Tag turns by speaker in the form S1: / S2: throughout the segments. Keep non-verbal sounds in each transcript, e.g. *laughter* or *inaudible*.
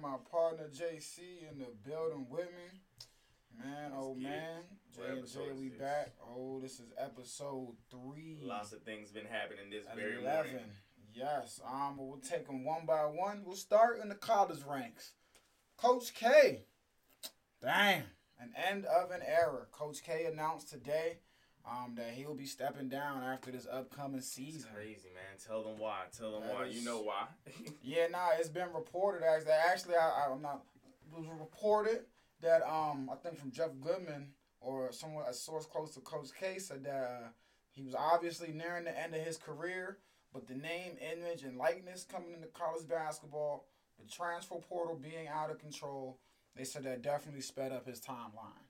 S1: Got my partner JC in the building with me. Man, oh man. J and J, we
S2: this?
S1: back. Oh, this is episode three.
S2: Lots of things been happening this
S1: at
S2: very
S1: 11.
S2: morning.
S1: Yes. Um, we'll take them one by one. We'll start in the college ranks. Coach K. Damn. An end of an era. Coach K announced today um, that he'll be stepping down after this upcoming season.
S2: crazy, man. Tell them why. Tell them
S1: That
S2: why.
S1: is-
S2: You know why. *laughs* *laughs*
S1: Yeah, nah, it's been reported as that actually I, I'm not it was reported that um I think from Jeff Goodman or someone a source close to Coach K said that uh, he was obviously nearing the end of his career, but the name, image, and likeness coming into college basketball, the transfer portal being out of control, they said that definitely sped up his timeline.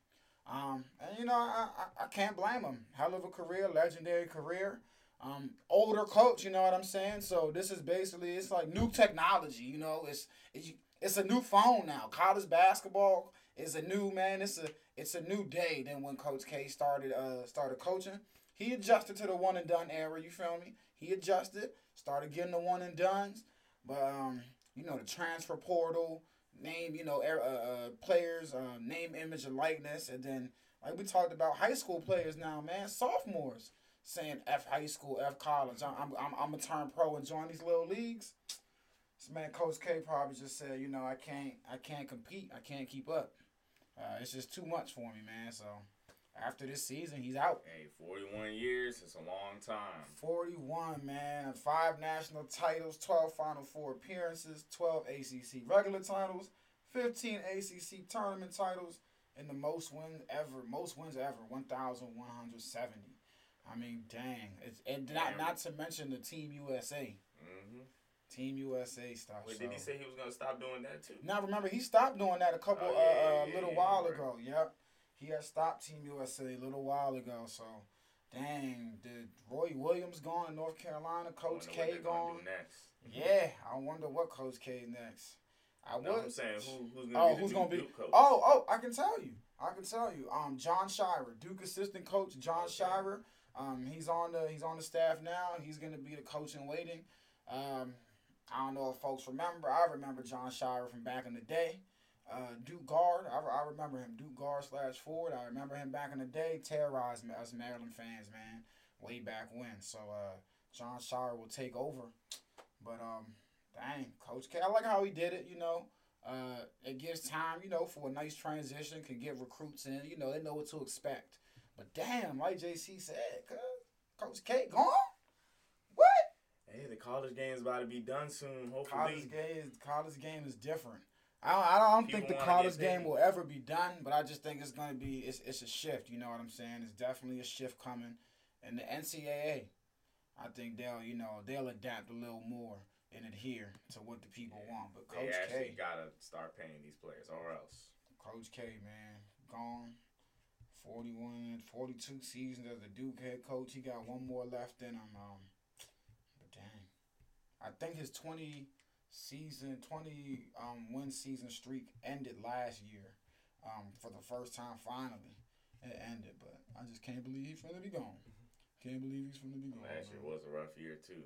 S1: Um, and you know I, I I can't blame him. Hell of a career, legendary career um, older coach. You know what I'm saying? So this is basically it's like new technology. You know, it's it's, it's a new phone now. College basketball is a new man. It's a it's a new day than when Coach K started uh started coaching. He adjusted to the one and done era. You feel me? He adjusted, started getting the one and duns. But um, you know the transfer portal name. You know er- uh, uh, players uh, name, image, and likeness, and then. Like we talked about high school players now, man, sophomores saying F high school, F college. I'm I'm I'm, I'm turn pro and join these little leagues. This man, Coach K, probably just said, you know, I can't I can't compete. I can't keep up. Uh, it's just too much for me, man. So after this season, he's out.
S2: hey, 41 years. It's a long time.
S1: 41, man. Five national titles, 12 Final Four appearances, 12 ACC regular titles, 15 ACC tournament titles, and the most wins ever. Most wins ever, 1,170. I mean, dang. It's, and not, not to mention the Team USA.
S2: hmm
S1: Team USA stuff.
S2: Wait,
S1: so.
S2: did he say he was gonna stop doing that too?
S1: Now remember, he stopped doing that a couple,
S2: Oh, yeah,
S1: uh, uh,
S2: yeah,
S1: little
S2: yeah,
S1: while
S2: right.
S1: ago. Yep, he had stopped Team USA a little while ago. So, dang, did Roy Williams gone to North Carolina? Coach K gone. Yeah, I wonder what Coach K next. I
S2: No,
S1: would.
S2: I'm saying who, who's gonna
S1: Oh,
S2: be
S1: who's
S2: new
S1: gonna be?
S2: Duke coach?
S1: Oh, oh, I can tell you. I can tell you. Um, Jon Scheyer, Duke assistant coach John
S2: Okay.
S1: Scheyer. Um, he's on the he's on the staff now. He's gonna be the coach in waiting. Um, I don't know if folks remember. I remember Jon Scheyer from back in the day. Uh, Duke guard. I, I remember him. Duke guard slash forward. I remember him back in the day. Terrorized me- us Maryland fans, man, way back when. So uh, Jon Scheyer will take over. But um, dang, Coach K. I like how he did it. You know. Uh, it gives time, you know, for a nice transition. Can get recruits in, you know, they know what to expect. But damn, like JC said, Coach K gone. What?
S2: Hey, the college game's about to be done soon. Hopefully,
S1: College game college game is different. I don't, I don't think the
S2: People
S1: college game will ever be done, but I just think it's gonna be it's it's a shift. You know what I'm saying? It's definitely a shift coming, and the NCAA, I think they'll you know they'll adapt a little more and adhere to what the people
S2: Yeah.
S1: want. But
S2: they
S1: Coach
S2: actually
S1: K,
S2: gotta start paying these players, or else.
S1: Coach K, man, gone. 41, 42 seasons as a Duke head coach. He got one more left in him. Um, but dang, I think his 20 season, 20 um, win season streak ended last year. Um, for the first time, finally, it ended. But I just can't believe he's finna be gone. Can't believe he's finna be gone.
S2: Last year was a rough year too.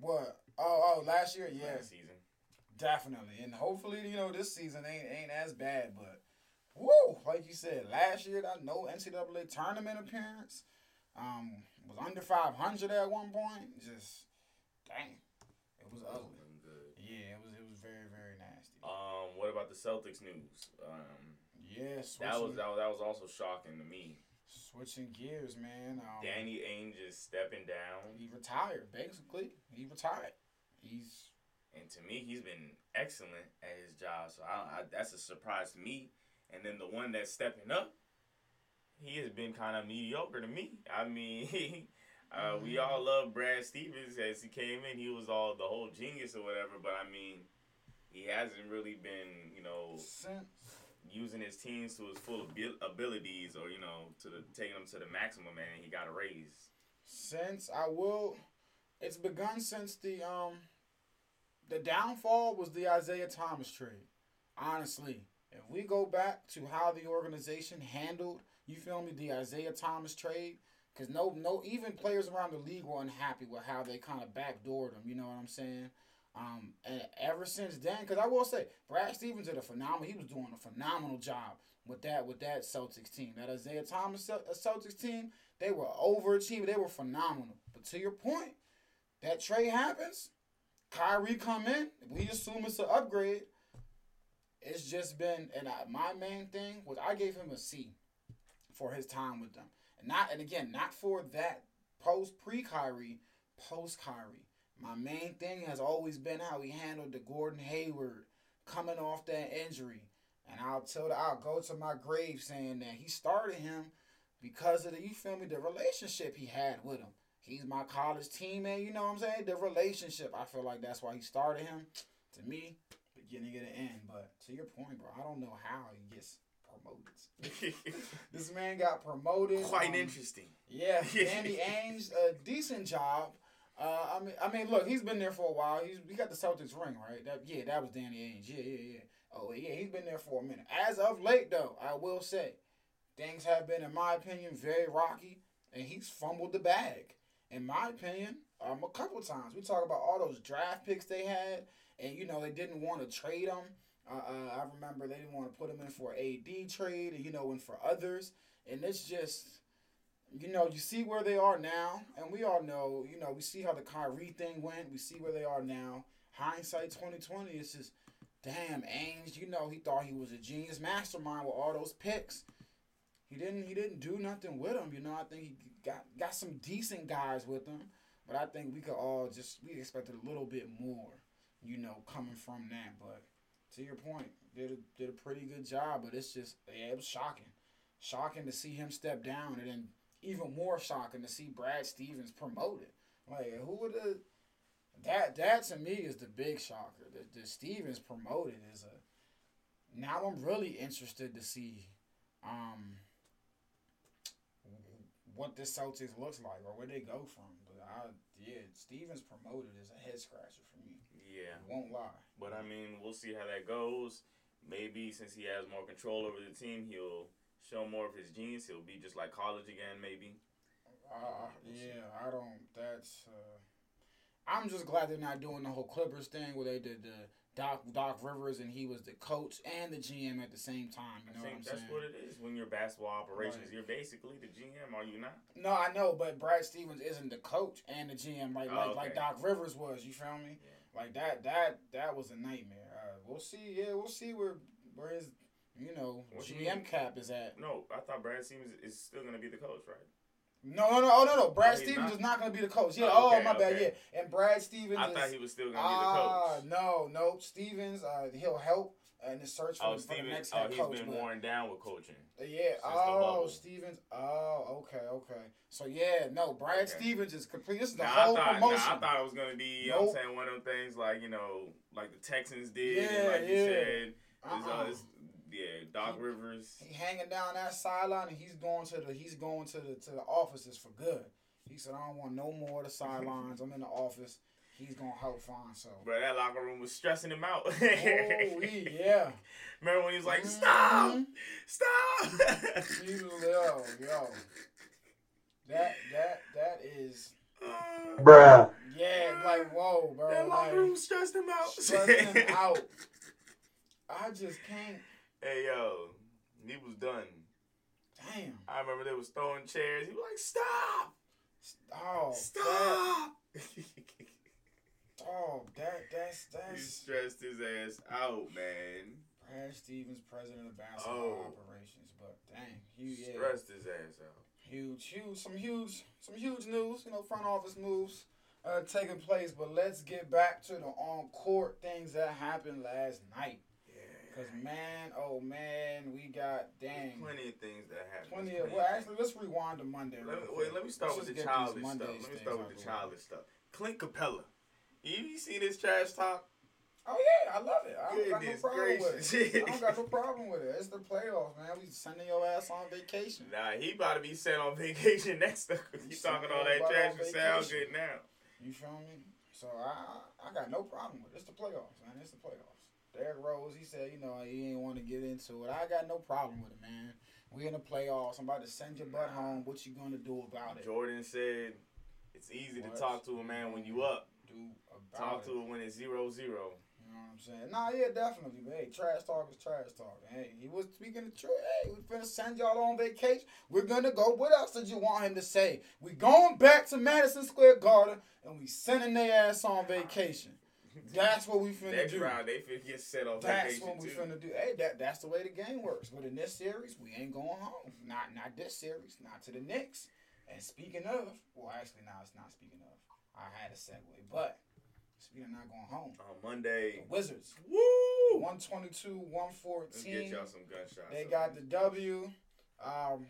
S1: What? Oh, oh, last year, yeah.
S2: last season.
S1: Definitely, and hopefully, you know, this season ain't ain't as bad. But whoa like you said, last year that no NCAA tournament appearance, um, was under five hundred at one point. Just dang, it was ugly. Yeah, it was it was very very nasty.
S2: Um, what about the Celtics news? Um,
S1: Yeah,
S2: that was that was that was also shocking to me.
S1: switching gears, man. Um,
S2: Danny Ainge is stepping down,
S1: he retired basically. He retired. He's
S2: and to me, he's been excellent at his job. So I, I, that's a surprise to me. And then the one that's stepping up, he has been kind of mediocre to me. I mean, *laughs* uh, we all love Brad Stevens as he came in. He was all the whole genius or whatever. But I mean, he hasn't really been, you know,
S1: Since
S2: using his teams to his full abil- abilities or you know to the taking them to the maximum. And he got a raise.
S1: since I will, it's begun since the um, the downfall was the Isaiah Thomas trade. Honestly, if we go back to how the organization handled, you feel me, the Isaiah Thomas trade, because no, no, even players around the league were unhappy with how they kind of backdoored him. You know what I'm saying? Um, ever since then, because I will say, Brad Stevens did a phenomenal. He was doing a phenomenal job with that with that Celtics team. That Isaiah Thomas uh, Celtics team, they were overachieving. They were phenomenal. But to your point, that trade happens. Kyrie come in. We assume it's an upgrade. It's just been, and I, my main thing was I gave him a C for his time with them, not, and again, not for that post pre Kyrie, post Kyrie. My main thing has always been how he handled the Gordon Hayward coming off that injury, and I'll tell, the, I'll go to my grave saying that he started him because of the, you feel me, the relationship he had with him. He's my college teammate, you know what I'm saying? The relationship, I feel like that's why he started him. To me, beginning of the end. But to your point, bro, I don't know how he gets promoted. *laughs* this man got promoted.
S2: Quite
S1: um,
S2: interesting.
S1: Yeah, *laughs* Danny Ainge, a decent job. Uh, I mean, I mean, look, he's been there for a while. He's he got the Celtics ring, right? That yeah, that was Danny Ainge. Yeah, yeah, yeah. Oh yeah, he's been there for a minute. As of late, though, I will say, things have been, in my opinion, very rocky, and he's fumbled the bag. In my opinion, um, a couple times we talk about all those draft picks they had, and you know they didn't want to trade them. Uh, I remember they didn't want to put him in for AD trade, you know, and for others, and it's just you know, you see where they are now, and we all know, you know, we see how the Kyrie thing went. We see where they are now. Hindsight twenty twenty. It's just, damn, Ainge. You know, he thought he was a genius mastermind with all those picks. He didn't. He didn't do nothing with them. You know, I think he got got some decent guys with him, but I think we could all just we expected a little bit more. You know, coming from that. But to your point, did a, did a pretty good job. But it's just, yeah, it was shocking, shocking to see him step down, and then even more shocking to see Brad Stevens promoted. Like who would have that that to me is the big shocker. The the Stevens promoted is a now I'm really interested to see um what the Celtics looks like or where they go from. But I yeah, Stevens promoted is a head scratcher.
S2: Yeah.
S1: Won't lie.
S2: But I mean, we'll see how that goes. Maybe since he has more control over the team, he'll show more of his genius. He'll be just like college again, maybe.
S1: Uh, yeah, I don't. That's. Uh, I'm just glad they're not doing the whole Clippers thing where they did the Doc Doc Rivers and he was the coach and the GM at the same time. You know what I'm
S2: that's
S1: saying?
S2: what it is when you're basketball operations.
S1: Right.
S2: You're basically the GM, are you not?
S1: No, I know, but Brad Stevens isn't the coach and the GM like
S2: Oh,
S1: like,
S2: okay.
S1: like Doc Rivers was. You feel me?
S2: Yeah.
S1: Like that that that was a nightmare. Uh, we'll see. Yeah, we'll see where where his you know
S2: What
S1: GM cap is at.
S2: No, I thought Brad Stevens is still going to be the coach, right?
S1: No, no, no, oh no, no. Brad
S2: Oh, he's
S1: Stevens
S2: not?
S1: is not going to be the coach. Yeah.
S2: Oh,
S1: Oh,
S2: okay,
S1: my bad.
S2: okay.
S1: Yeah. And Brad Stevens.
S2: I
S1: is,
S2: thought he was still going to be the
S1: Ah,
S2: coach.
S1: no, no. Stevens, uh, he'll help in the search for,
S2: Oh,
S1: the, for the next
S2: Oh,
S1: head
S2: he's
S1: coach.
S2: been
S1: but-
S2: worn down with coaching.
S1: yeah. Oh. Stevens. Oh, okay, okay. So yeah, no. Brad
S2: Okay.
S1: Stevens is complete. This is the
S2: Now,
S1: whole
S2: I thought,
S1: promotion.
S2: now, I thought it was going to be, you know what I'm saying, one of them things like, you know, like the Texans did.
S1: Yeah,
S2: and like you
S1: yeah.
S2: said, it's,
S1: Uh-uh.
S2: uh, yeah, Doc
S1: He-
S2: Rivers.
S1: He hanging down that sideline, and he's going to the he's going to the to the offices for good. He said, "I don't want no more of the *laughs* sidelines. I'm in the office. He's gonna help find so."
S2: But that locker room was stressing him out.
S1: Oh, yeah.
S2: Remember when he was like, stop,
S1: Mhm.
S2: stop.
S1: You, yo, yo. That that that is
S2: Uh,
S3: Bruh.
S1: yeah, like whoa, bro.
S2: that locker
S1: like,
S2: room stressed him out.
S1: stressing him *laughs* out. I just can't.
S2: Hey yo, he was done.
S1: Damn.
S2: I remember they was throwing chairs. He was like, "Stop,
S1: Oh, That,
S2: stop!" *laughs*
S1: oh, that that's
S2: he
S1: that's
S2: stressed his ass out, man.
S1: Brad Stevens, president of basketball
S2: Oh.
S1: operations. But dang, he yeah.
S2: Stressed his ass out.
S1: Huge, huge, some huge, some huge news. You know, front office moves uh, taking place. But let's get back to the on court things that happened last night.
S2: Yeah.
S1: Cause man, oh man, we got dang
S2: Plenty of things that happened.
S1: plenty
S2: There's
S1: of. Well, actually, let's rewind to Monday.
S2: Let me, wait, let me start
S1: Let's
S2: with the childish stuff. Let me start with the
S1: the
S2: childish stuff. Clint Capela. You, you see this trash talk?
S1: Oh yeah, I love it. I, I got no problem with it. I don't got no problem with it. It's the playoffs, man. We sending your ass on vacation.
S2: Nah, he about to be sent on *laughs* vacation next time. You
S1: He
S2: talking all that trash
S1: on
S2: and sound
S1: vacation.
S2: good now.
S1: You feel me? So I I got no problem with it. It's the playoffs, man. It's the playoffs. Derrick Rose, he said, you know, he ain't want to get into it. I got no problem with it, man. We in the playoffs. I'm about to send your butt home. What you gonna do about it?
S2: Jordan said it's easy
S1: What
S2: to talk to a man when you up.
S1: Do about
S2: Talk
S1: it.
S2: to it when it's zero zero.
S1: You know what I'm saying? Nah, yeah, definitely. But hey, trash talk is trash talk. Hey, he was speaking the truth. Hey, we finna send y'all on vacation. We're gonna go. What else did you want him to say? We going back to Madison Square Garden and we sending their ass on vacation. That's what we *laughs* finna
S2: Next
S1: do.
S2: round they finna get set on
S1: That's what we
S2: too.
S1: finna do. Hey, that that's the way the game works. But in this series, we ain't going home. Not not this series. Not to the Knicks. And speaking of, well, actually, now it's not speaking of. I had a segue, but speaking of not going home,
S2: On Monday.
S1: the Wizards,
S2: Woo!
S1: 122, 114.
S2: Let's get y'all some gunshots.
S1: They
S2: up.
S1: got the W. Um,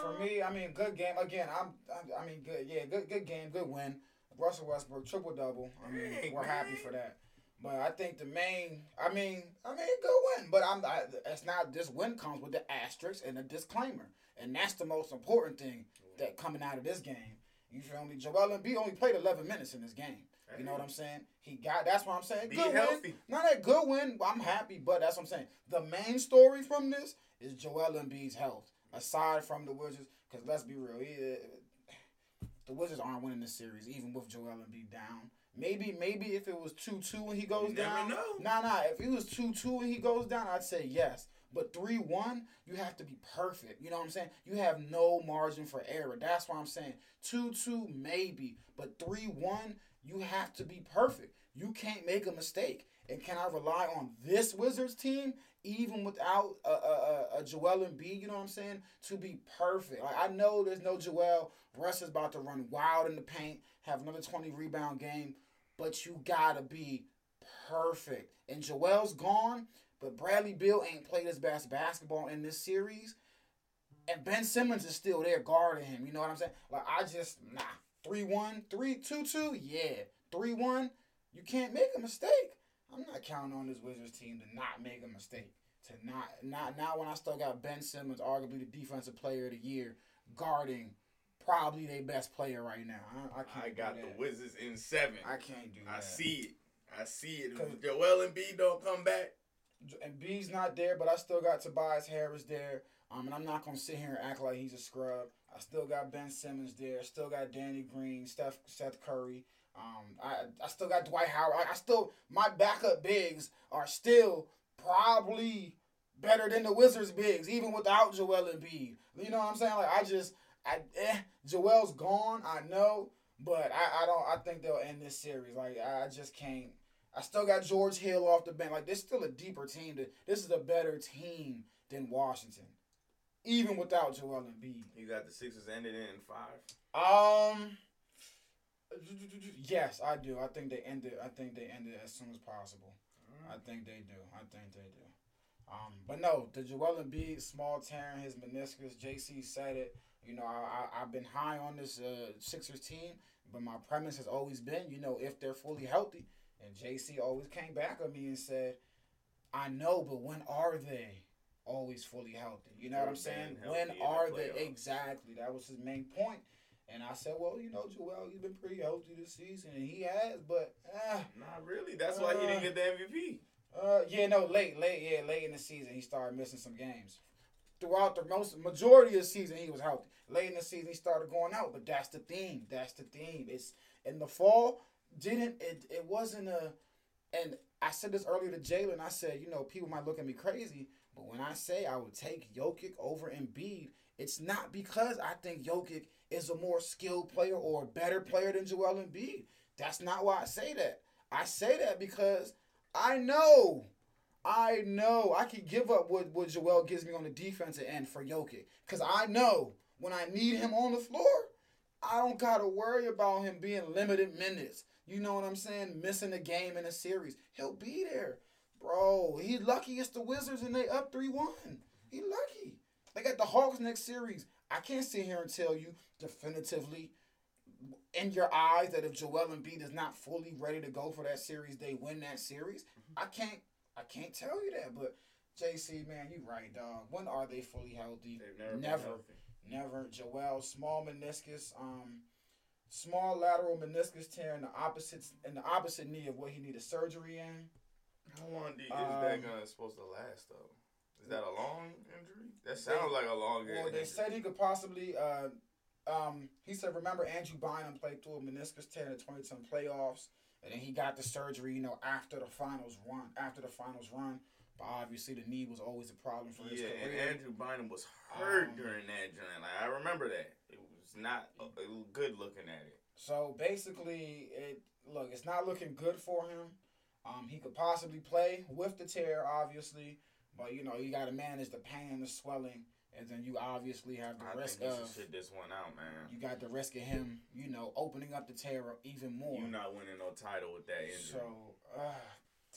S1: for me, I mean, good game. Again, I'm, I'm I mean, good. Yeah, good, good game, good win. Russell Westbrook triple double. I mean,
S2: Dang,
S1: we're happy for that. But I think the main, I mean, I mean, good win. But I'm, I, it's not. This win comes with the asterisk and a disclaimer, and that's the most important thing that coming out of this game. You feel me? Joel Embiid only played 11 minutes in this game. You know what I'm saying? He got. That's what I'm saying.
S2: Be
S1: good
S2: healthy.
S1: win. Not that good win. I'm happy, but that's what I'm saying. The main story from this is Joel Embiid's health. Aside from the Wizards, because let's be real, he, uh, the Wizards aren't winning this series, even with Joel Embiid down. Maybe, maybe if it was two two and he goes down,
S2: know.
S1: nah, nah. If it was two two and he goes down, I'd say yes. But three one, you have to be perfect. You know what I'm saying? You have no margin for error. That's why I'm saying two two maybe, but three one, you have to be perfect. You can't make a mistake. And can I rely on this Wizards team, even without a, a, a, Joel Embiid, you know what I'm saying, to be perfect? Like I know there's no Joel. Russ is about to run wild in the paint, have another 20 rebound game, but you gotta be perfect. And Joel's gone, but Bradley Beal ain't played his best basketball in this series. And Ben Simmons is still there guarding him. You know what I'm saying? Like I just nah. 3-1, 3-2-2, yeah. 3-1, you can't make a mistake. I'm not counting on this Wizards team to not make a mistake. To not not now when I still got Ben Simmons, arguably the defensive player of the year, guarding probably their best player right now. I, I can't.
S2: I got the Wizards in seven.
S1: I can't do that.
S2: I see it. I see it. If Joel Embiid don't come back,
S1: and B's not there, but I still got Tobias Harris there. Um, and I'm not gonna sit here and act like he's a scrub. I still got Ben Simmons there. Still got Danny Green, Steph, Seth Curry. Um, I I still got Dwight Howard. I, I still my backup bigs are still probably better than the Wizards bigs, even without Joel Embiid. You know what I'm saying? Like I just I eh, Joel's gone. I know, but I, I don't. I think they'll end this series. Like I just can't. I still got George Hill off the bench. Like this, still a deeper team. That this is a better team than Washington, even without Joel Embiid.
S2: you got the Sixers ended in five.
S1: Um. Yes, I do. I think they ended. I think they ended as soon as possible. I think they do. I think they do. Um, but no, the Joel Embiid small tearing his meniscus. JC said it. You know, I, I I've been high on this uh, Sixers team, but my premise has always been, you know, if they're fully healthy. And JC always came back at me and said, "I know, but when are they always fully healthy? You know what I'm saying? When
S2: in the
S1: are they exactly? That was his main point." And I said, "Well, you know, Joel, he's been pretty healthy this season, and he has, but." Uh,
S2: Not really. That's why he didn't get the MVP.
S1: uh, yeah, no, late, late, yeah, late in the season, he started missing some games. Throughout the most majority of the season, he was healthy. Late in the season, he started going out. But that's the theme. That's the theme. It's in the fall. Didn't it? It wasn't a. And I said this earlier to Jalen. I said, you know, people might look at me crazy, but when I say I would take Jokic over Embiid, it's not because I think Jokic is a more skilled player or a better player than Joel Embiid. That's not why I say that. I say that because I know, I know I can give up what, what Joel gives me on the defensive end for Jokic. Because I know when I need him on the floor, I don't got to worry about him being limited minutes. You know what I'm saying? Missing a game in a series. He'll be there. Bro, he lucky it's the Wizards and they up 3 1. He lucky. They got the Hawks next series. I can't sit here and tell you definitively in your eyes that if Joel Embiid is not fully ready to go for that series, they win that series.
S2: Mm-hmm.
S1: I can't I can't tell you that, but JC, man, you right, dog. When are they fully healthy?
S2: They've never,
S1: Never.
S2: healthy.
S1: Never. Joel, small meniscus, um, small lateral meniscus tear in the opposite in the opposite knee of what he needed surgery in.
S2: How long do you, is
S1: Um,
S2: that gonna supposed to last though? Is that a long injury? That sounds like a long
S1: Well,
S2: injury.
S1: they said he could possibly. Uh, um, he said, remember Andrew Bynum played through a meniscus tear in the 2010 playoffs, and then he got the surgery. You know, after the finals run, after the finals run. But obviously, the knee was always a problem for his
S2: yeah, and
S1: career.
S2: Andrew Bynum was hurt
S1: Um,
S2: during that joint. Like I remember that. It was not uh, it was good looking at it.
S1: So basically, it look, it's not looking good for him. Um, he could possibly play with the tear, obviously, but you know you got to manage the pain and the swelling, and then you obviously have the
S2: I
S1: risk
S2: think
S1: of
S2: sit this one out, man.
S1: you got the risk of him, you know, opening up the tear even more.
S2: You're not winning no title with that injury.
S1: so, uh,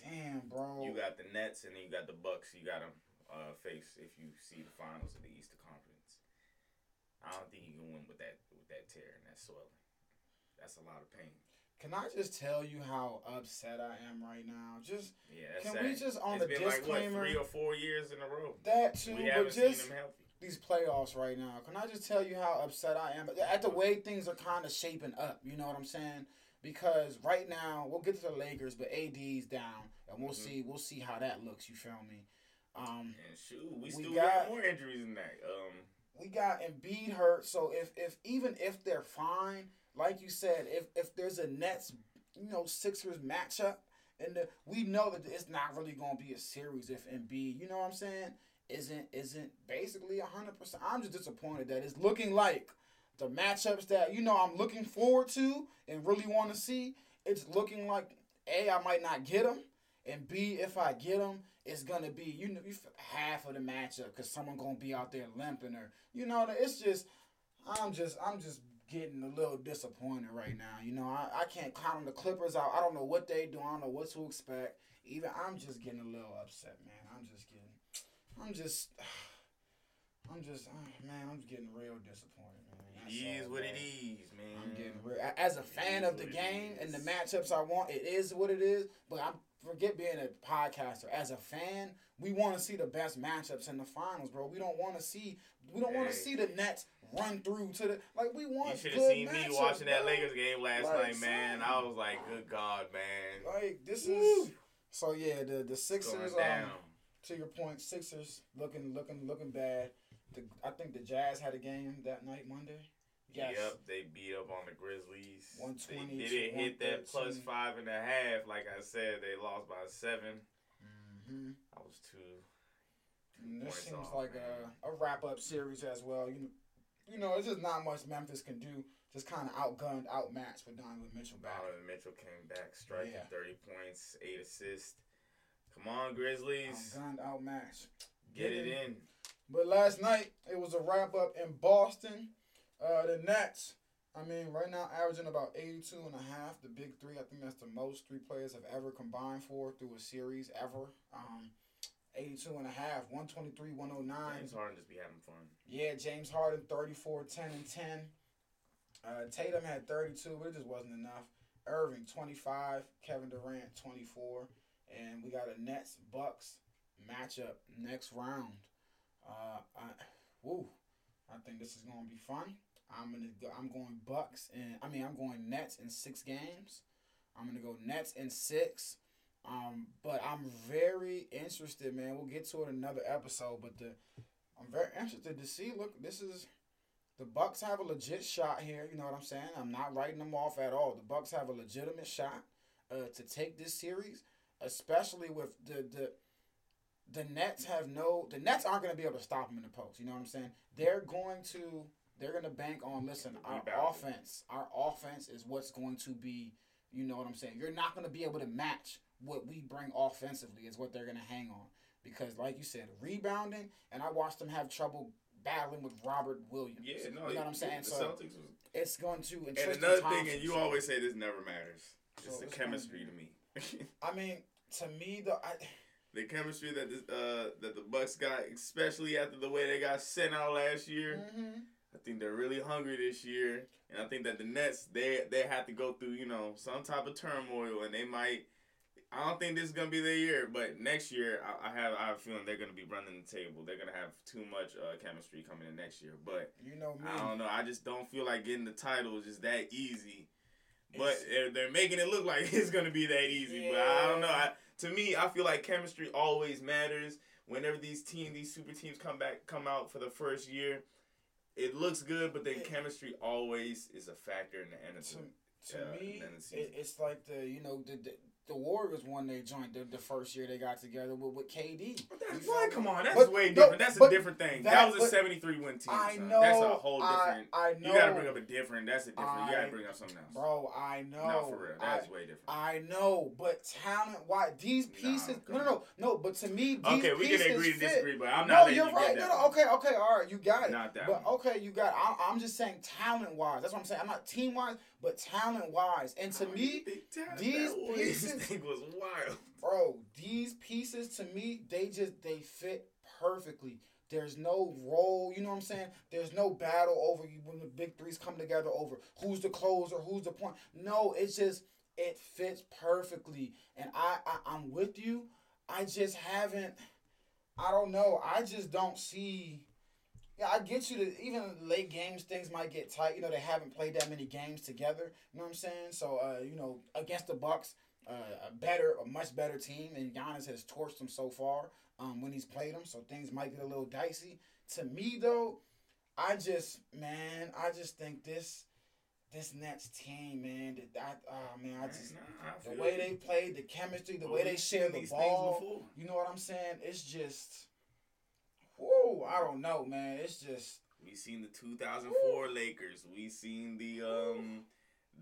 S1: damn, bro.
S2: You got the Nets and then you got the Bucks. You got them uh, face if you see the finals of the Eastern Conference. I don't think you can win with that with that tear and that swelling. That's a lot of pain.
S1: Can I just tell you how upset I am right now? Just
S2: Yeah,
S1: can
S2: sad.
S1: we just on
S2: it's
S1: the
S2: been like
S1: disclaimer
S2: what three or four years in a row.
S1: that too,
S2: we
S1: but just
S2: seen them healthy.
S1: these playoffs right now. Can I just tell you how upset I am at the way things are kind of shaping up? You know what I'm saying? Because right now we'll get to the Lakers, but AD's down, and we'll
S2: Mhm.
S1: see we'll see how that looks. You feel me? Um,
S2: And shoot, we,
S1: We
S2: still
S1: got-
S2: more injuries than that. Um,
S1: we got Embiid hurt, so if if even if they're fine, like you said, if if there's a Nets, you know, Sixers matchup, and the, we know that it's not really gonna be a series if Embiid, you know what I'm saying, isn't isn't basically hundred percent. I'm just disappointed that it's looking like the matchups that you know I'm looking forward to and really want to see. It's looking like a I might not get them, and B if I get them, it's gonna be you know half of the matchup because someone gonna be out there limping or you know it's just I'm just I'm just getting a little disappointed right now. You know I, I can't count on the Clippers out. I don't know what they do. I don't know what to expect. Even I'm just getting a little upset, man. I'm just getting I'm just *sighs* I'm just uh, man I'm getting real disappointed,
S2: it is what it is, man.
S1: I'm getting real. As a fan of the game and the matchups I want, it is what it is. But I forget being a podcaster. As a fan, we want to see the best matchups in the finals, bro. We don't want to see. We don't want to see the Nets run through to the like. We want.
S2: You should have seen me watching that
S1: bro.
S2: Lakers game last
S1: Like,
S2: night, man. I was like, good God, man.
S1: Like this
S2: Woo.
S1: is. So yeah, the the Sixers. Um, to your point, Sixers looking looking looking bad. The, I think the Jazz had a game that night Monday. Yes.
S2: Yep, they beat up on the Grizzlies.
S1: 120
S2: They didn't hit that plus five and a half. Like I said, they lost by seven.
S1: Mm-hmm.
S2: I was too.
S1: And this seems
S2: off,
S1: like
S2: man.
S1: a, a wrap up series as well. You know, you know, it's just not much Memphis can do. Just kind of outgunned, outmatched with Donovan Mitchell back.
S2: Donovan Mitchell came back striking
S1: Yeah.
S2: 30 points, 8 assists. Come on, Grizzlies.
S1: Outgunned, outmatched.
S2: Get it in.
S1: But last night it was a wrap up in Boston. Uh, the Nets. I mean, right now averaging about 82 and a half. The big three. I think that's the most three players have ever combined for through a series ever. Um, 82 and a half, 123, 109.
S2: James Harden just be having fun.
S1: Yeah, James Harden 34, 10 and 10. Uh, Tatum had 32, but it just wasn't enough. Irving 25, Kevin Durant 24, and we got a Nets Bucks matchup next round. Uh, I, woo, I think this is gonna be fun. I'm gonna go, I'm going Bucks and I mean I'm going Nets in six games. I'm gonna go Nets in six. Um, but I'm very interested, man. We'll get to it another episode, but the I'm very interested to see. Look, this is the Bucks have a legit shot here. You know what I'm saying? I'm not writing them off at all. The Bucks have a legitimate shot uh, to take this series, especially with the the the Nets have no. The Nets aren't going to be able to stop them in the post. You know what I'm saying? They're going to. They're going to bank on. Listen, our offense. Our offense is what's going to be. You know what I'm saying? You're not going to be able to match what we bring offensively. Is what they're going to hang on because, like you said, rebounding. And I watched them have trouble battling with Robert Williams.
S2: Yeah, no,
S1: you know what I'm saying?
S2: The
S1: So
S2: Celtics was.
S1: it's going to.
S2: And another
S1: Thompson,
S2: thing, and you always say this never matters.
S1: So
S2: It's the
S1: it's
S2: chemistry to me. *laughs*
S1: I mean, to me, though, I.
S2: the chemistry that the uh, that the Bucks got, especially after the way they got sent out last year.
S1: hmm
S2: I think they're really hungry this year, and I think that the Nets they they have to go through you know some type of turmoil, and they might. I don't think this is gonna be their year, but next year I, I have I have a feeling they're gonna be running the table. They're gonna have too much uh, chemistry coming in next year, but
S1: You know me.
S2: I don't know. I just don't feel like getting the title is just that easy. But
S1: It's-
S2: they're, they're making it look like *laughs* it's gonna be that easy. But I don't know. I, to me, I feel like chemistry always matters. Whenever these team, these super teams come back, come out for the first year, it looks good. But then
S1: It-
S2: chemistry always is a factor in the end of
S1: to,
S2: the.
S1: to
S2: Yeah, uh,
S1: me,
S2: and the season.
S1: it, it's like the you know the, the the Warriors won their joint the, the first year they got together with, with KD.
S2: But that's why, come on, that's
S1: But-
S2: way
S1: no,
S2: different. That's a different thing. That,
S1: that-
S2: was a seventy-three win team.
S1: I
S2: son.
S1: know.
S2: That's a whole different.
S1: I know.
S2: You gotta bring up a different. That's a different. you gotta bring up something else.
S1: Bro, I know.
S2: no, for real.
S1: I,
S2: That's way different.
S1: I know, but talent why these pieces
S2: come
S1: no no no no but to me these
S2: Okay, we
S1: pieces
S2: can agree to disagree, but I'm
S1: no,
S2: not letting
S1: you're
S2: you
S1: right. No, no, okay, okay, all right, you got it.
S2: Not that
S1: but
S2: one.
S1: okay, you got. It. I, I'm just saying talent wise. That's what I'm saying. I'm not team wise, but talent wise. And to
S2: Oh,
S1: me,
S2: you think talent-
S1: these *laughs* pieces-
S2: thing was wild.
S1: bro, these pieces to me, they just they fit perfectly. There's no role, you know what I'm saying? There's no battle over you when the big threes come together over who's the closer, who's the point. No, it's just it fits perfectly. And I, I I'm with you. I just haven't I don't know. I just don't see yeah, I get you to even late games things might get tight. You know, they haven't played that many games together. You know what I'm saying? So uh, you know, against the Bucks, uh, a better, a much better team, and Giannis has torched them so far um, when he's played them. So things might get a little dicey. To me, though, I just man, I just think this this Nets team, man, that oh man, I just
S2: Nah, I
S1: the way they played, the chemistry, the
S2: But
S1: way they share the
S2: these
S1: ball. You know what I'm saying? It's just, I don't know, man. It's just.
S2: We seen the 2004 Lakers. We seen the um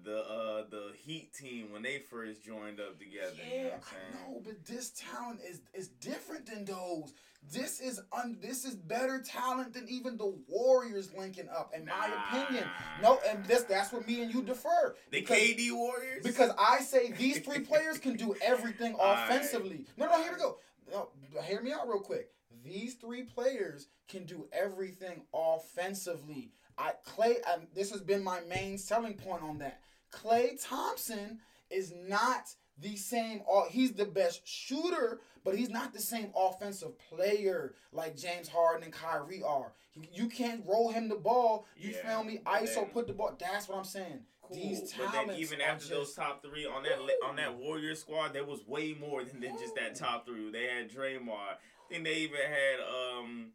S2: the uh the Heat team when they first joined up together. you know
S1: Yeah,
S2: what I'm
S1: I know, but this talent is is different than those. This is un, this is better talent than even the Warriors linking up, in my
S2: Nah.
S1: opinion. No, and this that's what me and you defer.
S2: The
S1: because,
S2: KD Warriors.
S1: because I say these three *laughs* players can do everything offensively. No, no, here we go. No, hear me out real quick. These three players can do everything offensively. I Klay, and um, this has been my main selling point on that. Klay Thompson is not the same. He's the best shooter, but he's not the same offensive player like James Harden and Kyrie are. You- can't roll him the ball. You
S2: Yeah,
S1: feel me? ISO
S2: then-
S1: put the ball. That's what I'm saying. These
S2: but then even after those top three on that on that Warrior squad, there was way more than, than just that top three. They had Draymond. Think they even had um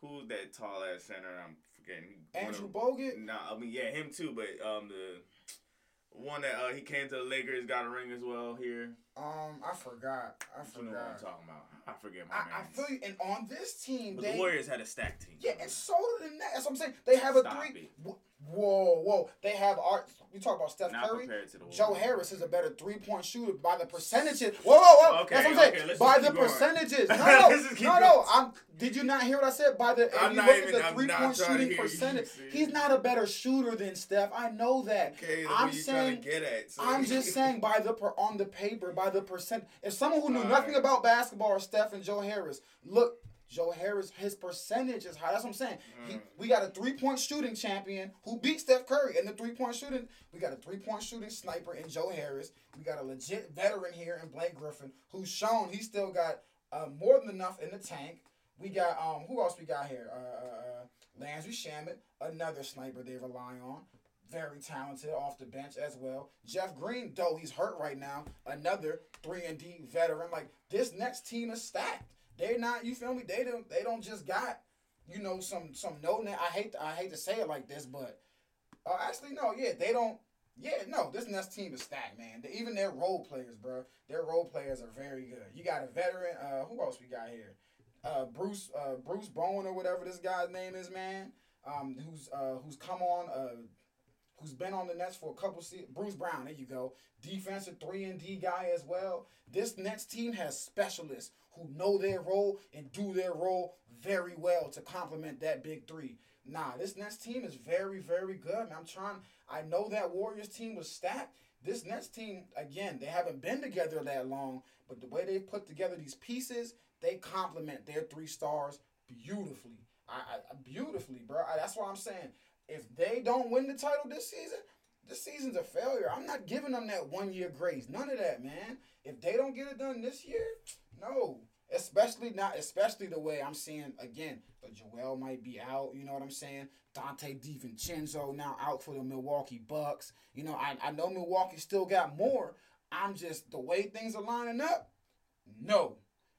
S2: who's that tall ass center? I'm forgetting.
S1: Andrew Bogut.
S2: Nah, I mean yeah, him too. But um the one that uh, he came to the Lakers got a ring as well here.
S1: Um, I forgot. I forgot.
S2: You know what I'm talking about. *laughs* I forget my
S1: I, I feel you. And on this team,
S2: But
S1: they
S2: the Warriors had a stacked team.
S1: yeah, and so did the Nets. That's what I'm saying. They have a three.
S2: it.
S1: Wh- Whoa, whoa. They have art. You talk about Steph
S2: Not
S1: Curry. Joe Harris is a better three point shooter by the percentages. Whoa, whoa, whoa.
S2: Okay,
S1: That's what I'm saying.
S2: okay, let's
S1: by the
S2: going.
S1: percentages. *laughs* No, no, no, no. I'm. Did you not hear what I said? By the
S2: I'm
S1: you
S2: not
S1: look
S2: even-
S1: at the three
S2: not
S1: point shooting percentage, he's not a better shooter than Steph. I know that.
S2: Okay,
S1: I'm saying.
S2: trying to get at? son?
S1: I'm just *laughs* saying by the per, on the paper by the percent. If someone who knew
S2: Alright.
S1: nothing about basketball or Steph and Joe Harris, look, Joe Harris, his percentage is high. That's what I'm saying. He,
S2: Mm.
S1: we got a three point shooting champion who beat Steph Curry in the three point shooting. We got a three point shooting sniper in Joe Harris. We got a legit veteran here in Blake Griffin who's shown he still got uh, more than enough in the tank. We got um who else we got here? Uh, uh, uh Landry Shamet, another sniper they rely on very talented off the bench as well. Jeff Green, though he's hurt right now, another three and D veteran. Like this next team is stacked. They're not, you feel me? They don't, they don't just got, you know, some some no name. I hate, I hate to say it like this, but uh, actually no, yeah, they don't. Yeah, no, this next team is stacked, man. They, even their role players, bro. Their role players are very good. You got a veteran. Uh, who else we got here? Uh, Bruce, uh, Bruce Bowen or whatever this guy's name is, man. Um, who's uh, who's come on uh who's been on the Nets for a couple seasons. Bruce Brown, there you go. Defensive three and D guy as well. This next team has specialists who know their role and do their role very well to complement that big three. Nah, this next team is very, very good. Man, I'm trying. I know that Warriors team was stacked. This next team, again, they haven't been together that long, but the way they put together these pieces, they complement their three stars beautifully. I, I beautifully, bro. I, that's what I'm saying. If they don't win the title this season, this season's a failure. I'm not giving them that one year grace. None of that, man. If they don't get it done this year, no. Especially not, especially the way I'm seeing again. The Joel might be out. You know what I'm saying? Donte DiVincenzo now out for the Milwaukee Bucks. You know, I, I know Milwaukee still got more. I'm just the way things are lining up. No,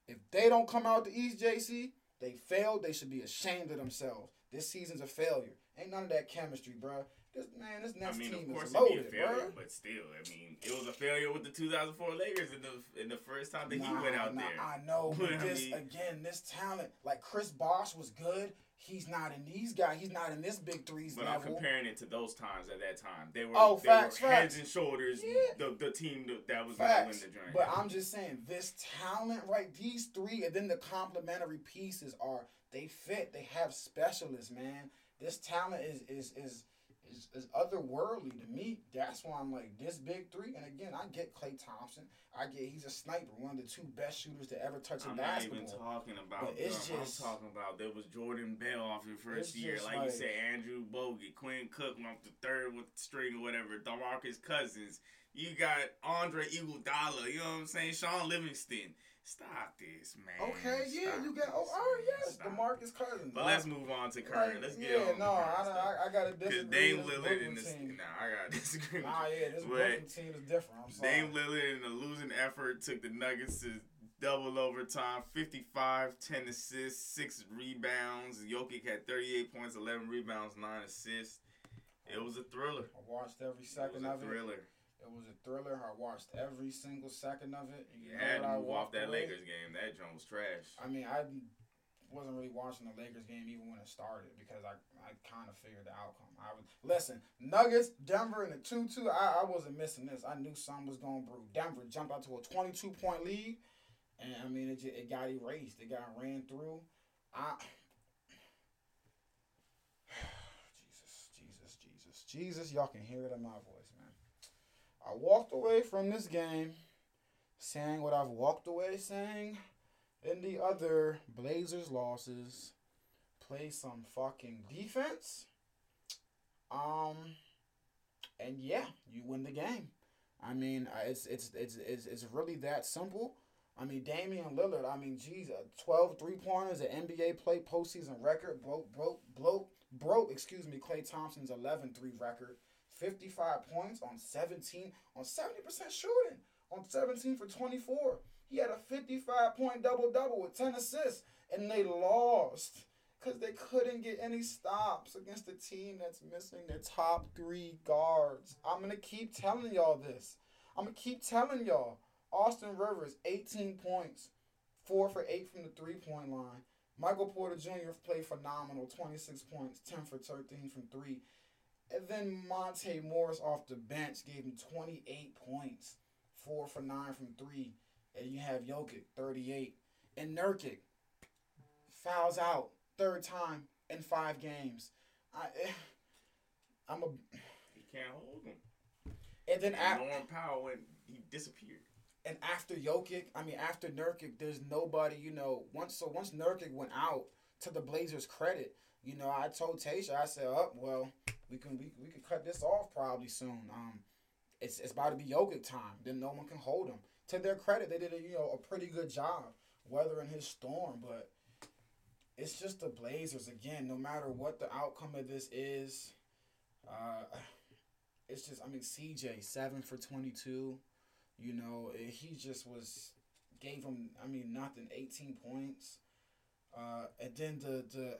S1: if they don't come out the East, JC, they failed. They should be ashamed of themselves. This season's a failure. Ain't none of that chemistry, bro. This man, this next
S2: I mean,
S1: team
S2: of course,
S1: is loaded,
S2: a failure,
S1: bro.
S2: but still, I mean, it was a failure with the 2004 Lakers in the in the first time that he went out
S1: Nah,
S2: there.
S1: I know, but *laughs*
S2: I
S1: this
S2: mean-
S1: again, this talent, like Chris Bosh was good. He's not in these guys. He's not in this big threes
S2: But I'm
S1: level.
S2: comparing it to those times at that time. They were,
S1: Oh,
S2: they
S1: facts,
S2: were
S1: facts.
S2: and shoulders
S1: Yeah.
S2: the, the team that, was going to win the joint.
S1: But I'm just saying, this talent, right? These three, and then the complementary pieces are they fit. They have specialists, man. This talent is is is is, is otherworldly to me. That's why I'm like this big three. And again, I get Klay Thompson. I get he's a sniper, one of the two best shooters to ever touch a
S2: I'm not
S1: basketball.
S2: even talking about
S1: But it's
S2: them.
S1: just-
S2: I'm talking about there was Jordan Bell off your first year. Like,
S1: like-
S2: you said, Andrew Bogut, Quinn Cook off the third with string or whatever, DeMarcus Cousins. You got Andre Iguodala, you know what I'm saying? Shaun Livingston. Stop this, man.
S1: Okay, yeah, you got. Oh,
S2: this,
S1: all right,
S2: man.
S1: yes,
S2: Stop.
S1: Demarcus Cousins.
S2: But let's move on to Curry.
S1: Like,
S2: let's get
S1: yeah,
S2: on.
S1: no, I, I, I gotta
S2: Because
S1: disagree.
S2: Dame Lillard in
S1: Brooklyn
S2: this. Nah, I gotta *laughs* disagree
S1: Nah, yeah, this Brooklyn team is different. I'm sorry.
S2: Dame Lillard in a losing effort took the Nuggets to double overtime, 55, 10 assists, 6 rebounds. Jokic had 38 points, 11 rebounds, 9 assists. It was a thriller.
S1: I watched every second
S2: It was a
S1: of it.
S2: thriller.
S1: It was a thriller. I watched every single second of it. And
S2: You had to
S1: I
S2: move off that
S1: away?
S2: Lakers game. That joint was trash.
S1: I mean, I wasn't really watching the Lakers game even when it started because I, I kind of figured the outcome. I was listen Nuggets Denver in the two two. I, I wasn't missing this. I knew something was going to brew. Denver jumped out to a twenty two point lead, and I mean it just, it got erased. It got ran through. I. *sighs* *sighs* Jesus, Jesus, Jesus, Jesus! Y'all can hear it in my voice, man. I walked away from this game saying what I've walked away saying in the other Blazers losses. Play some fucking defense. Um, and yeah, you win the game. I mean, it's it's it's it's, it's really that simple. I mean, Damian Lillard. I mean, geez, uh, 12 three pointers, an NBA play postseason record. Broke broke broke broke. Excuse me, Klay Thompson's 11 3 record. 55 points on 17 on 70 percent shooting on 17 for 24. He had a 55 point double double with 10 assists, and they lost because they couldn't get any stops against a team that's missing their top three guards. I'm gonna keep telling y'all this. I'm gonna keep telling y'all. Austin Rivers, 18 points, four for eight from the three point line. Michael Porter Jr. played phenomenal, 26 points, 10 for 13 from three. And then Monte Morris off the bench gave him 28 points, four for nine from three. And you have Jokic, 38. And Nurkic fouls out third time in five games. I, *sighs* I'm a,
S2: He can't hold him.
S1: and then at,
S2: Norman Powell went, he disappeared.
S1: and after Jokic, I mean after Nurkic, there's nobody. You know, once so once Nurkic went out, to the Blazers' credit, you know, I told Tasha, I said, "Up, well, we can we, we can cut this off probably soon. Um, it's it's about to be Jokic time. Then no one can hold him. To their credit, they did a you know a pretty good job weathering his storm, but it's just the Blazers again. No matter what the outcome of this is, uh, it's just I mean CJ seven for twenty two. You know, he just was gave him. I mean, nothing. Eighteen points. Uh, and then the the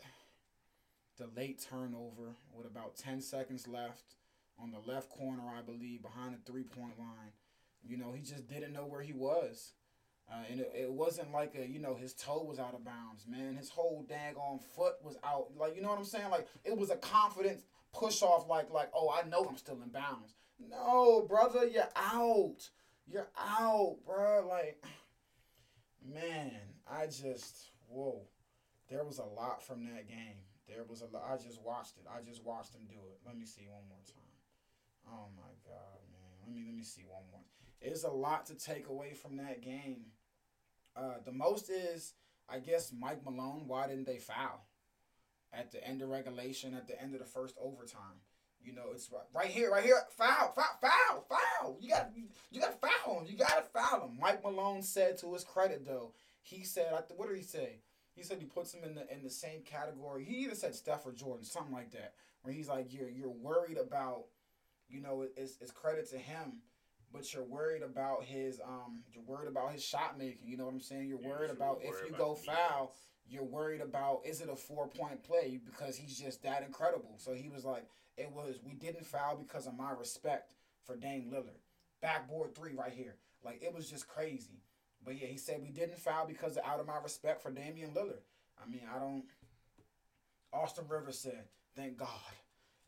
S1: the late turnover with about ten seconds left on the left corner, I believe, behind the three point line. You know, he just didn't know where he was. Uh, and it, it wasn't like a, you know, his toe was out of bounds, man. His whole daggone foot was out. Like, you know what I'm saying? Like, it was a confidence push off, like, like, oh, I know I'm still in bounds. No, brother, you're out. You're out, bro. Like, *sighs* man, I just, whoa. There was a lot from that game. There was a lot. I just watched it. I just watched him do it. Let me see one more time. Oh my god, man. Let me let me see one more. It's a lot to take away from that game. Uh, the most is, I guess, Mike Malone. Why didn't they foul? at the end of regulation, at the end of the first overtime. You know, it's right, right here, right here. Foul, foul, foul, foul. You got you, you got to foul him. You got to foul him. Mike Malone said to his credit though, he said, what did he say? He said he puts him in the in the same category. He either said Steph or Jordan, something like that, where he's like, you're you're worried about, you know, it's it's credit to him, but you're worried about his um, you're worried about his shot making. You know what I'm saying? You're
S2: Yeah,
S1: worried about if you
S2: about
S1: go foul,
S2: defense.
S1: you're worried about is it a four point play because he's just that incredible. So he was like, it was we didn't foul because of my respect for Dame Lillard. Backboard three right here. Like it was just crazy. But yeah, he said we didn't foul because of out of my respect for Damian Lillard. I mean, I don't. Austin Rivers said, "Thank God."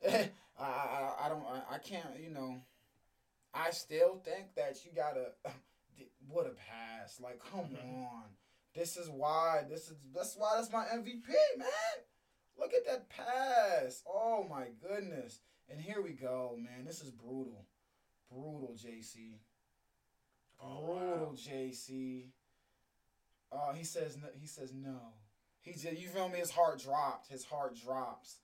S1: *laughs* I, I I don't I, I can't you know. I still think that you gotta. *laughs* What a pass! Like, come mm-hmm. on. This is why. This is that's why that's my MVP, man. Look at that pass. Oh my goodness. And here we go, man. This is brutal. Brutal, JC.
S2: Oh,
S1: Brutal,
S2: wow.
S1: JC. Uh, he says no, he says no. He just you feel me? His heart dropped. His heart drops.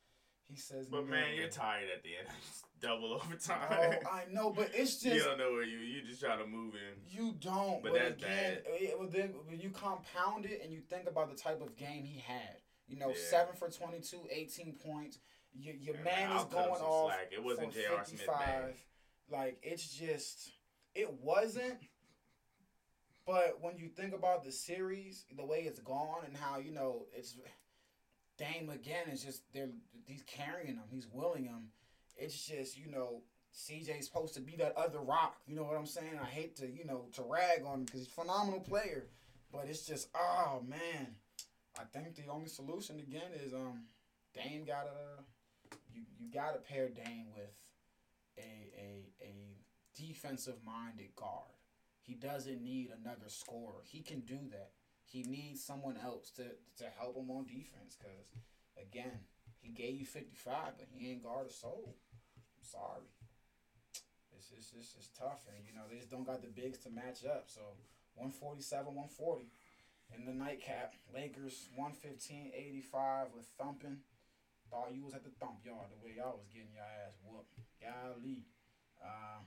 S1: He says
S2: But
S1: no.
S2: man, you're tired at the end. *laughs* Double overtime.
S1: Oh, I know, but it's *laughs* just you
S2: don't know where you. You just try to move in.
S1: You don't,
S2: But
S1: but,
S2: that's
S1: again,
S2: bad.
S1: it, well, then when you compound it and you think about the type of game he had, you know,
S2: Yeah.
S1: seven for 22, 18 points. Your, your man
S2: man,
S1: is
S2: I'll cut him
S1: going off.
S2: slack. It wasn't J.R. Smith bad.
S1: Like it's just, it wasn't. But when you think about the series, the way it's gone, and how you know it's Dame again is just they're he's carrying him, he's willing him. It's just you know CJ's supposed to be that other rock. You know what I'm saying? I hate to you know to rag on him because he's a phenomenal player, but it's just oh man. I think the only solution again is um Dame gotta you you gotta pair Dame with a a a defensive minded guard. He doesn't need another scorer. He can do that. He needs someone else to to help him on defense because again he gave you 55 but he ain't guard a soul. I'm sorry. It's it's it's, it's tough and you know they just don't got the bigs to match up. So 147 140 in the nightcap. Lakers 115 85 with thumping. Thought you was at the thump yard the way y'all was getting your ass whooped. Golly. Uh,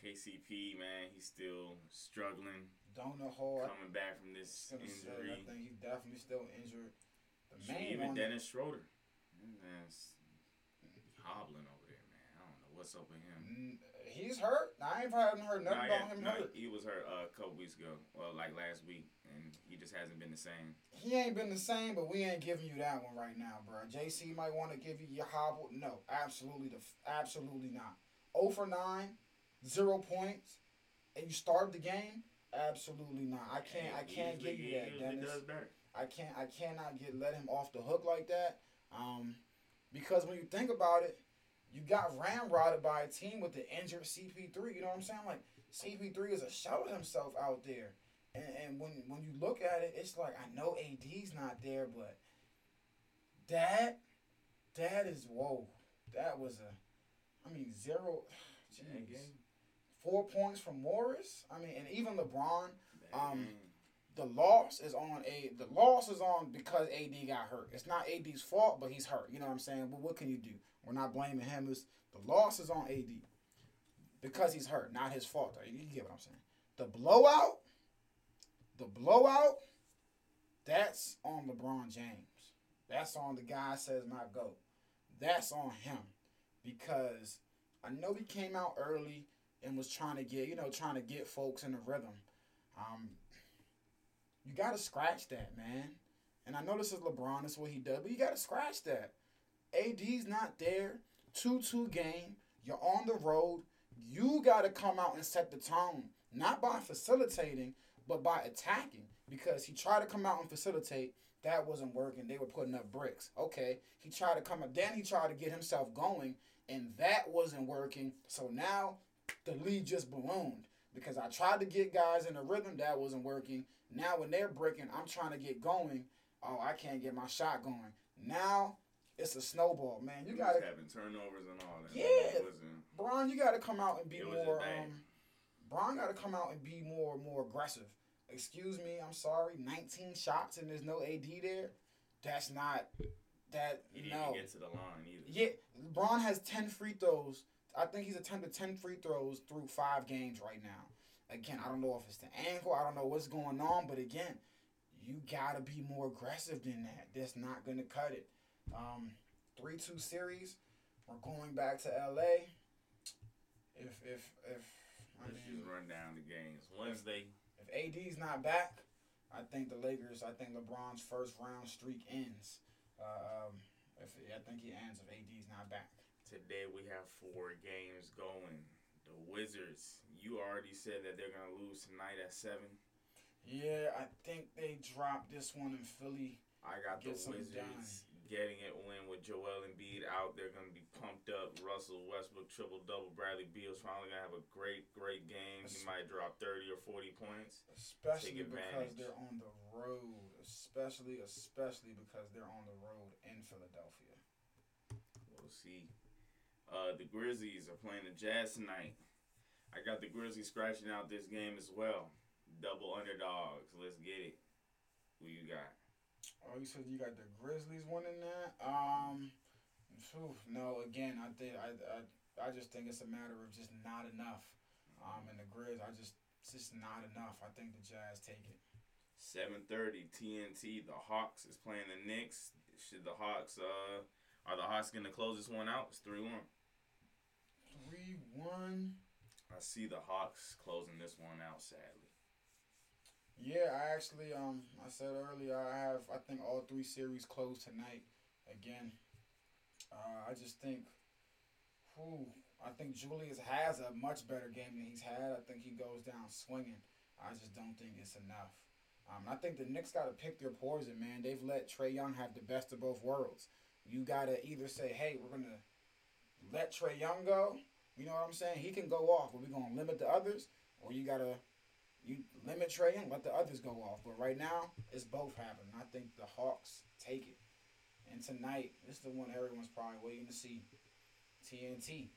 S2: KCP man, he's still struggling,
S1: don't know how.
S2: coming back from this
S1: I, gonna say, I think he's definitely still injured. The main
S2: even Dennis Schroeder, man's hobbling over there, man. I don't know what's up with him.
S1: He's hurt. I ain't haven't heard nothing
S2: Nah,
S1: about
S2: yeah,
S1: him
S2: nah,
S1: hurt.
S2: he was hurt uh, a couple weeks ago, well, like last week, and he just hasn't been the same.
S1: He ain't been the same, but we ain't giving you that one right now, bro. JC might want to give you your hobble. No, absolutely, the absolutely not. 0 for 9, zero points, and you started the game. Absolutely not. I can't. I can't
S2: usually-
S1: give you that, Dennis. I can't I cannot get let him off the hook like that. Um, because when you think about it, you got ramrodded by a team with the injured CP3. You know what I'm saying? Like CP3 is a shell of himself out there. And, and when when you look at it, it's like I know AD's not there, but that that is whoa. That was a I mean zero *sighs* jeez. Four points from Morris. I mean, and even LeBron, Um, the loss is on a the loss is on because AD got hurt. It's not AD's fault, but he's hurt. You know what I'm saying? But what can you do? We're not blaming him. It's, the loss is on AD because he's hurt, not his fault. Though. You get what I'm saying? The blowout, the blowout, that's on LeBron James. That's on the guy says my goat. That's on him because I know he came out early and was trying to get you know trying to get folks in the rhythm. Um, you gotta scratch that, man. And I know this is LeBron, this is what he does, but you gotta scratch that. AD's not there. 2 2 game. You're on the road. You gotta come out and set the tone. Not by facilitating, but by attacking. Because he tried to come out and facilitate. That wasn't working. They were putting up bricks. Okay. He tried to come up. Then he tried to get himself going. And that wasn't working. So now the lead just ballooned. Because I tried to get guys in the rhythm. That wasn't working. Now when they're breaking, I'm trying to get going. Oh, I can't get my shot going. Now it's a snowball, man. You
S2: He
S1: gotta
S2: having turnovers and all that.
S1: Yeah. Bron, you got to come out and be
S2: It was just
S1: more. Um, Bron got to come out and be more more aggressive. Excuse me, I'm sorry. 19 shots and there's no AD there. That's not. that
S2: He didn't
S1: no.
S2: even get to the line either.
S1: Yeah, LeBron has ten free throws. I think he's attempted ten free throws through five games right now. Again, I don't know if it's the ankle. I don't know what's going on, but again, you gotta be more aggressive than that. That's not gonna cut it. Um, three two series. We're going back to LA. If if if I
S2: Let's
S1: mean,
S2: just run down the games. Wednesday,
S1: if AD's not back, I think the Lakers. I think LeBron's first round streak ends. Uh, um, if I think he ends if AD's not back.
S2: Today we have four games going. The Wizards, you already said that they're gonna lose tonight at seven.
S1: Yeah, I think they dropped this one in Philly.
S2: I got the Wizards getting it win with Joel Embiid out. They're gonna be pumped up. Russell Westbrook triple double. Bradley Beal's finally gonna have a great, great game. He might drop thirty or forty points.
S1: Especially because they're on the road. Especially, especially because they're on the road in Philadelphia.
S2: We'll see. Uh, the Grizzlies are playing the Jazz tonight. I got the Grizzlies scratching out this game as well. Double underdogs. Let's get it. Who you got?
S1: Oh, you said you got the Grizzlies winning that? Um, phew, no. Again, I think I, I I just think it's a matter of just not enough. Um, and the Grizz, I just it's just not enough. I think the Jazz take it.
S2: 7:30 TNT. The Hawks is playing the Knicks. Should the Hawks uh are the Hawks gonna close this one out? It's three one.
S1: Three one.
S2: I see the Hawks closing this one out. Sadly,
S1: Yeah, I actually um I said earlier I have I think all three series closed tonight. Again, uh, I just think, whew, I think Julius has a much better game than he's had. I think he goes down swinging. I just don't think it's enough. Um, I think the Knicks got to pick their poison, man. They've let Trae Young have the best of both worlds. You got to either say, hey, we're going to let Trae Young go. You know what I'm saying? He can go off, but we're going to limit the others. Or you got to you limit Trae Young, let the others go off. But right now, it's both happening. I think the Hawks take it. And tonight, this is the one everyone's probably waiting to see. TNT.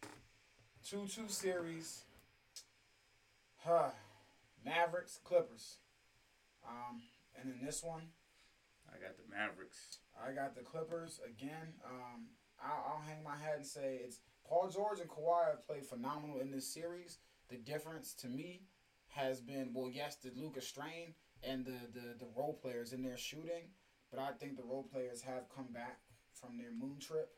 S1: 2 2 series. Huh. Mavericks, Clippers. Um, and in this one,
S2: I got the Mavericks.
S1: I got the Clippers again. Um, I'll, I'll hang my hat and say it's Paul George and Kawhi have played phenomenal in this series. The difference to me has been well, yes, the Luka's strain and the, the the role players in their shooting, but I think the role players have come back from their moon trip.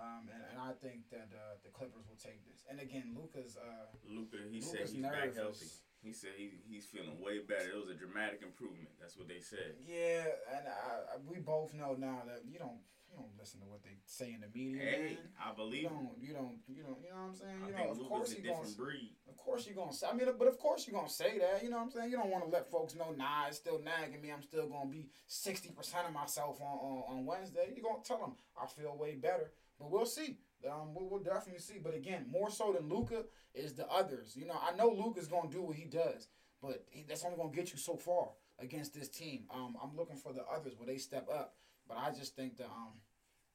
S1: Um, and, and I think that uh, the Clippers will take this. And again, Luka's uh,
S2: Luka, he said he's back healthy. He said he, he's feeling way better. It was a dramatic improvement. That's what they said.
S1: yeah, and I, I, we both know now that you don't you don't listen to what they say in the media,
S2: Hey,
S1: man.
S2: I believe him.
S1: don't, you don't, you don't, you know what I'm saying?
S2: I
S1: You
S2: think
S1: know, of course you're gonna,
S2: different breed.
S1: of course you're gonna say. I mean, but of course you're gonna say that. You know what I'm saying? You don't want to let folks know, nah, it's still nagging me. I'm still gonna be sixty percent of myself on, on on Wednesday. You're gonna tell them I feel way better, but we'll see. Um, we'll, we'll definitely see. But again, more so than Luka is the others. You know, I know Luka's gonna do what he does, but he, that's only gonna get you so far against this team. Um, I'm looking for the others where they step up, but I just think that um.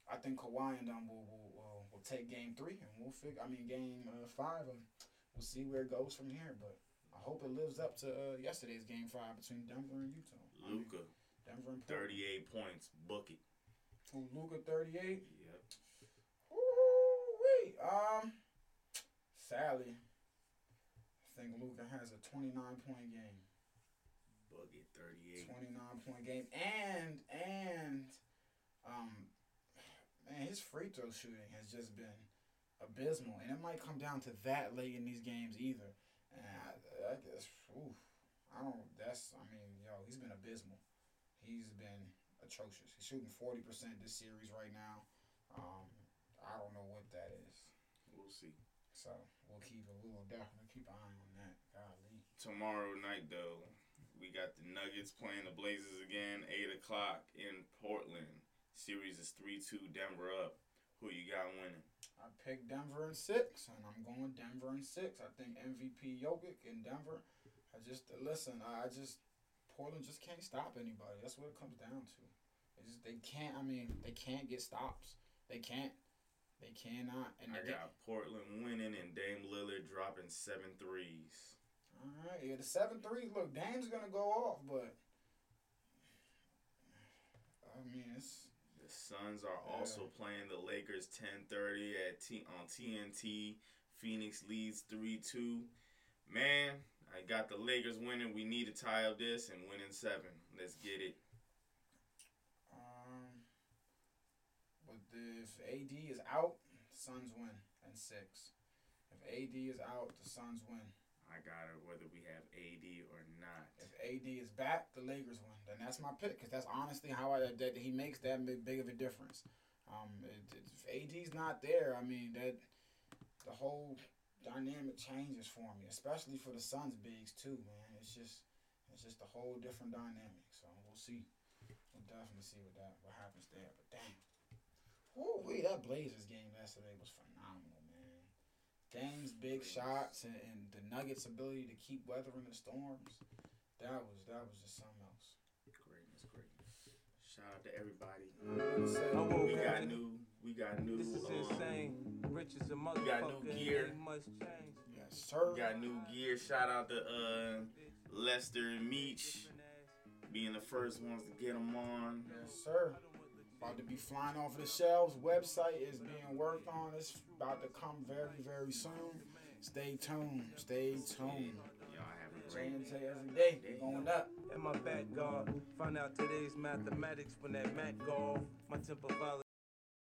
S1: I think Kawhi and them will will, will, will take game three and we'll figure. I mean game uh, five and we'll see where it goes from here. But I hope it lives up to uh, yesterday's game five between Denver and Utah. I mean,
S2: Luka,
S1: Denver and Portland.
S2: 38 points. Book it.
S1: Luka thirty eight.
S2: Yep.
S1: Wait, um, sadly, I think Luka has a twenty nine point game.
S2: It. 38.
S1: 29 point game and and um man his free throw shooting has just been abysmal and it might come down to that late in these games either. And I, I guess ooh, I don't that's I mean yo he's been abysmal. He's been atrocious. He's shooting 40% this series right now. Um I don't know what that is.
S2: We'll see.
S1: so we'll keep a we'll definitely keep an eye on that. Golly.
S2: Tomorrow night, though, we got the Nuggets playing the Blazers again, 8 o'clock in Portland. Series is 3 2, Denver up. Who you got winning?
S1: I picked Denver in six, and I'm going Denver in six. I think MVP Jokic in Denver. I just listen. I just Portland just can't stop anybody. That's what it comes down to. It's just, they can't. I mean, they can't get stops. They can't. They cannot. And
S2: I
S1: they,
S2: got Portland winning and Dame Lillard dropping seven threes.
S1: all right. Yeah, the seven threes. Look, Dame's gonna go off, but I mean, it's
S2: Suns are also playing the Lakers 10:30 at T on TNT. Phoenix leads 3-2. Man, I got the Lakers winning. We need to tie up this and win in 7. Let's get it.
S1: Um, but if AD is out, the Suns win in six. If AD is out, the Suns win.
S2: I got it whether we have AD or not.
S1: If AD is back, the Lakers win. Then that's my pick because that's honestly how I that he makes that big, big of a difference. Um, it, it, if AD's not there, I mean that the whole dynamic changes for me, especially for the Suns bigs too, man. It's just it's just a whole different dynamic. So we'll see. We'll definitely see what that what happens there. But damn, woo wee, that Blazers game yesterday was phenomenal, man. Games, big shots, and, and the Nuggets' ability to keep weathering the storms. That was that was just something else.
S2: Greatness, greatness. Shout out to everybody.
S3: I woke
S2: We
S3: up
S2: got new. We got new.
S3: This is
S2: um,
S3: insane. Rich as a motherfucker.
S2: got new gear.
S3: ain't much change.
S1: Yes, sir.
S2: We got new gear. Shout out to uh, Lester and Meach being the first ones to get them on.
S1: Yes, sir. About to be flying off the shelves. Website is being worked on. It's about to come very, very soon. Stay tuned. Stay tuned. Change every day. Going up.
S3: And my back guard. Find out today's mathematics when that Mac golf. My temper violent.